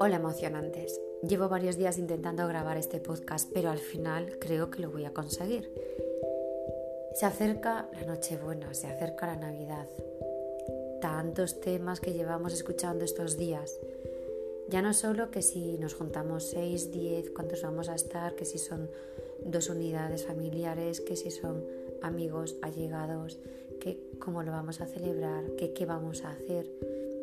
Hola emocionantes. Llevo varios días intentando grabar este podcast, pero al final creo que lo voy a conseguir. Se acerca la Nochebuena, se acerca la Navidad. Tantos temas que llevamos escuchando estos días. Ya no solo que si nos juntamos 6, 10, cuántos vamos a estar, que si son dos unidades familiares, que si son amigos, allegados, que cómo lo vamos a celebrar, que qué vamos a hacer.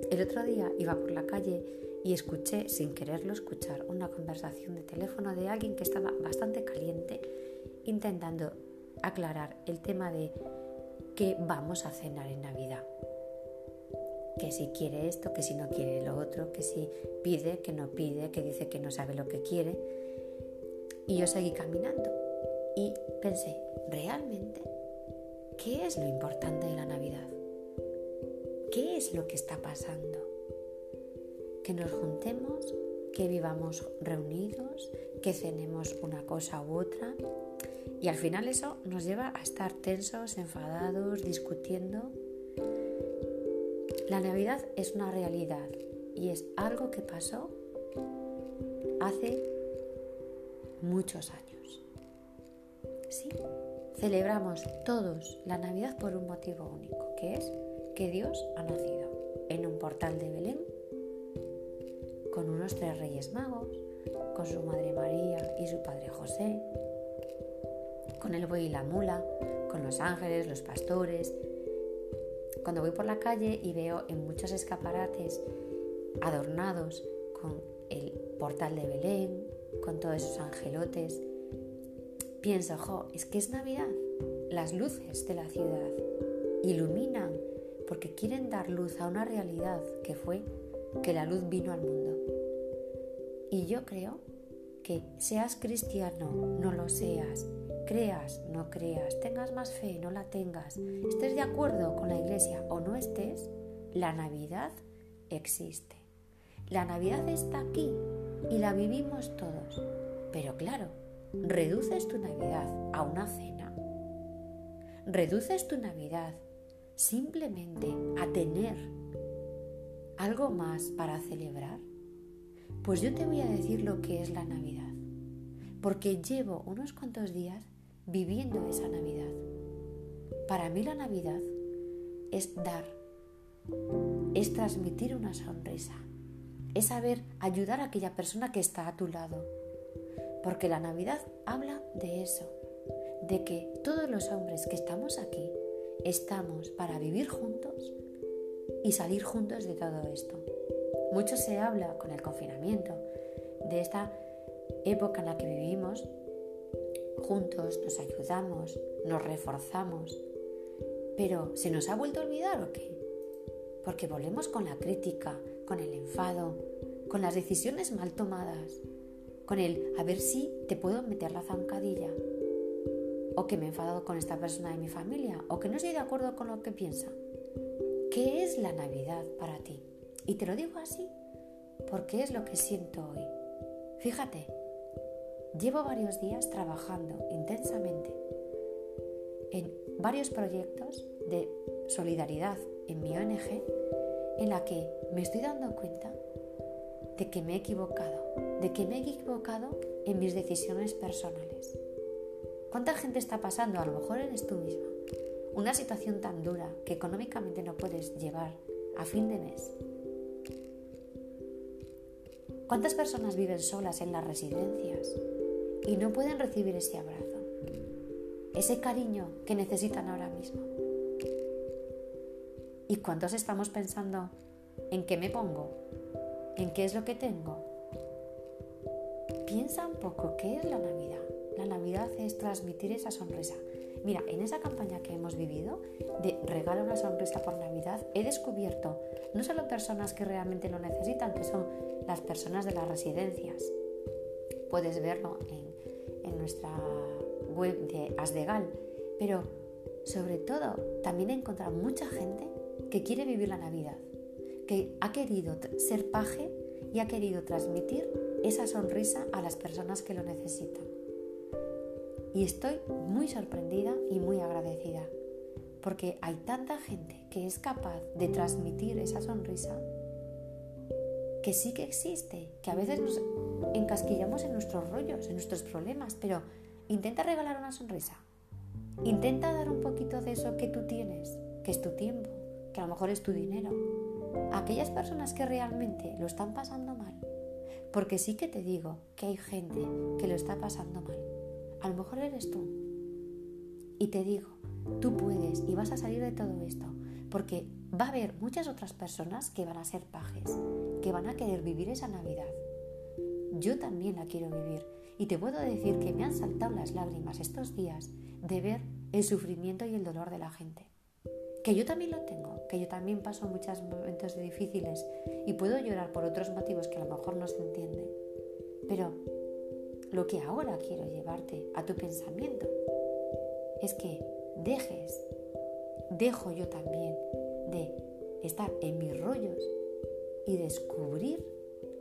El otro día iba por la calle y escuché, sin quererlo escuchar, una conversación de teléfono de alguien que estaba bastante caliente intentando aclarar el tema de qué vamos a cenar en Navidad. Que si quiere esto, que si no quiere lo otro, que si pide, que no pide, que dice que no sabe lo que quiere. Y yo seguí caminando y pensé, ¿realmente qué es lo importante de la Navidad? ¿Qué es lo que está pasando? que nos juntemos, que vivamos reunidos, que cenemos una cosa u otra. Y al final eso nos lleva a estar tensos, enfadados, discutiendo. La Navidad es una realidad y es algo que pasó hace muchos años. Sí, celebramos todos la Navidad por un motivo único, que es que Dios ha nacido en un portal de Belén con unos tres reyes magos, con su madre María y su padre José, con el buey y la mula, con los ángeles, los pastores. Cuando voy por la calle y veo en muchos escaparates adornados con el portal de Belén, con todos esos angelotes, pienso, jo, es que es Navidad. Las luces de la ciudad iluminan porque quieren dar luz a una realidad que fue que la luz vino al mundo. Y yo creo que seas cristiano, no lo seas, creas, no creas, tengas más fe, no la tengas, estés de acuerdo con la iglesia o no estés, la Navidad existe. La Navidad está aquí y la vivimos todos. Pero claro, reduces tu Navidad a una cena. Reduces tu Navidad simplemente a tener algo más para celebrar? Pues yo te voy a decir lo que es la Navidad, porque llevo unos cuantos días viviendo esa Navidad. Para mí la Navidad es dar, es transmitir una sonrisa, es saber ayudar a aquella persona que está a tu lado, porque la Navidad habla de eso, de que todos los hombres que estamos aquí estamos para vivir juntos y salir juntos de todo esto. Mucho se habla con el confinamiento de esta época en la que vivimos. Juntos nos ayudamos, nos reforzamos. Pero ¿se nos ha vuelto a olvidar o qué? Porque volvemos con la crítica, con el enfado, con las decisiones mal tomadas, con el a ver si te puedo meter la zancadilla, o que me he enfadado con esta persona de mi familia, o que no estoy de acuerdo con lo que piensa. ¿Qué es la Navidad para ti? Y te lo digo así porque es lo que siento hoy. Fíjate, llevo varios días trabajando intensamente en varios proyectos de solidaridad en mi ONG en la que me estoy dando cuenta de que me he equivocado, de que me he equivocado en mis decisiones personales. ¿Cuánta gente está pasando? A lo mejor eres tú misma una situación tan dura que económicamente no puedes llevar a fin de mes. ¿Cuántas personas viven solas en las residencias y no pueden recibir ese abrazo, ese cariño que necesitan ahora mismo? ¿Y cuántos estamos pensando en qué me pongo? ¿En qué es lo que tengo? Piensa un poco qué es la Navidad. La Navidad es transmitir esa sonrisa, Mira, en esa campaña que hemos vivido de regalo una sonrisa por Navidad, he descubierto no solo personas que realmente lo necesitan, que son las personas de las residencias. Puedes verlo en, nuestra web de Asdegal, pero sobre todo también he encontrado mucha gente que quiere vivir la Navidad, que ha querido ser paje y ha querido transmitir esa sonrisa a las personas que lo necesitan y estoy muy sorprendida y muy agradecida, porque hay tanta gente que es capaz de transmitir esa sonrisa que sí que existe, que a veces nos encasquillamos en nuestros rollos, en nuestros problemas, pero intenta regalar una sonrisa. Intenta dar un poquito de eso que tú tienes, que es tu tiempo, que a lo mejor es tu dinero. A aquellas personas que realmente lo están pasando mal. Porque sí que te digo que hay gente que lo está pasando mal. A lo mejor eres tú. Y te digo, tú puedes y vas a salir de todo esto. Porque va a haber muchas otras personas que van a ser pajes, que van a querer vivir esa Navidad. Yo también la quiero vivir. Y te puedo decir que me han saltado las lágrimas estos días de ver el sufrimiento y el dolor de la gente. Que yo también lo tengo, que yo también paso muchos momentos difíciles y puedo llorar por otros motivos que a lo mejor no se entienden. Pero lo que ahora quiero llevarte a tu pensamiento es que dejes, dejo yo también de estar en mis rollos y descubrir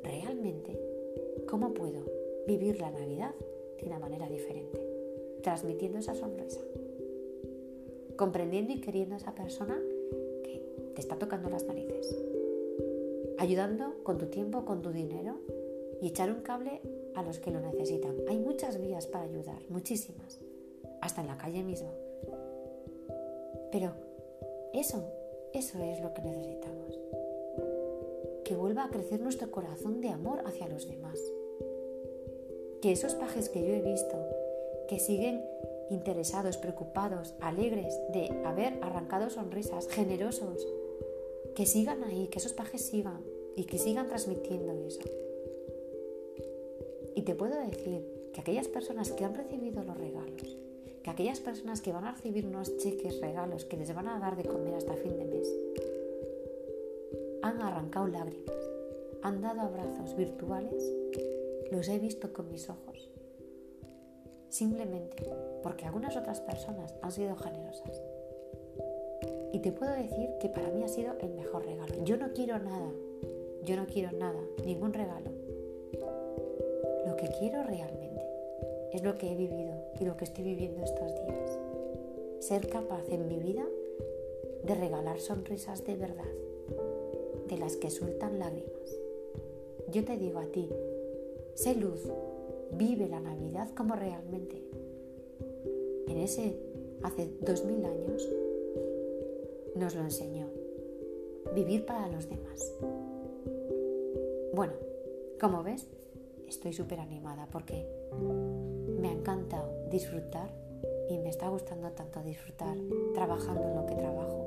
realmente cómo puedo vivir la Navidad de una manera diferente, transmitiendo esa sonrisa comprendiendo y queriendo a esa persona que te está tocando las narices, ayudando con tu tiempo, con tu dinero y echar un cable a los que lo necesitan. Hay muchas vías para ayudar, muchísimas, hasta en la calle mismo. Pero eso, eso es lo que necesitamos. Que vuelva a crecer nuestro corazón de amor hacia los demás. Que esos pajes que yo he visto, que siguen interesados, preocupados, alegres de haber arrancado sonrisas, generosos, que sigan ahí, que esos pajes sigan y que sigan transmitiendo eso. Y te puedo decir que aquellas personas que han recibido los regalos, que aquellas personas que van a recibir unos cheques, regalos, que les van a dar de comer hasta fin de mes, han arrancado lágrimas, han dado abrazos virtuales, los he visto con mis ojos simplemente porque algunas otras personas han sido generosas. Y te puedo decir que para mí ha sido el mejor regalo. Yo no quiero nada, yo no quiero nada, ningún regalo. Lo que quiero realmente es lo que he vivido y lo que estoy viviendo estos días. Ser capaz en mi vida de regalar sonrisas de verdad, de las que sueltan lágrimas. Yo te digo a ti, sé luz, vive la Navidad como realmente. En ese, hace dos mil años, nos lo enseñó. Vivir para los demás. Bueno, como ves, estoy súper animada porque me ha encantado disfrutar y me está gustando tanto disfrutar trabajando en lo que trabajo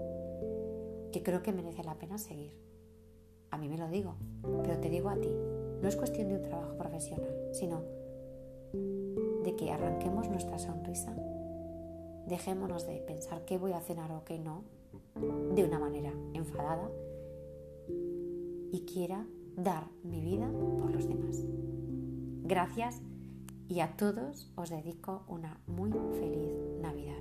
que creo que merece la pena seguir. A mí me lo digo, pero te digo a ti, no es cuestión de un trabajo profesional, sino de que arranquemos nuestra sonrisa, dejémonos de pensar qué voy a cenar o qué no, de una manera enfadada, y quiera dar mi vida por los demás. Gracias y a todos os dedico una muy feliz Navidad.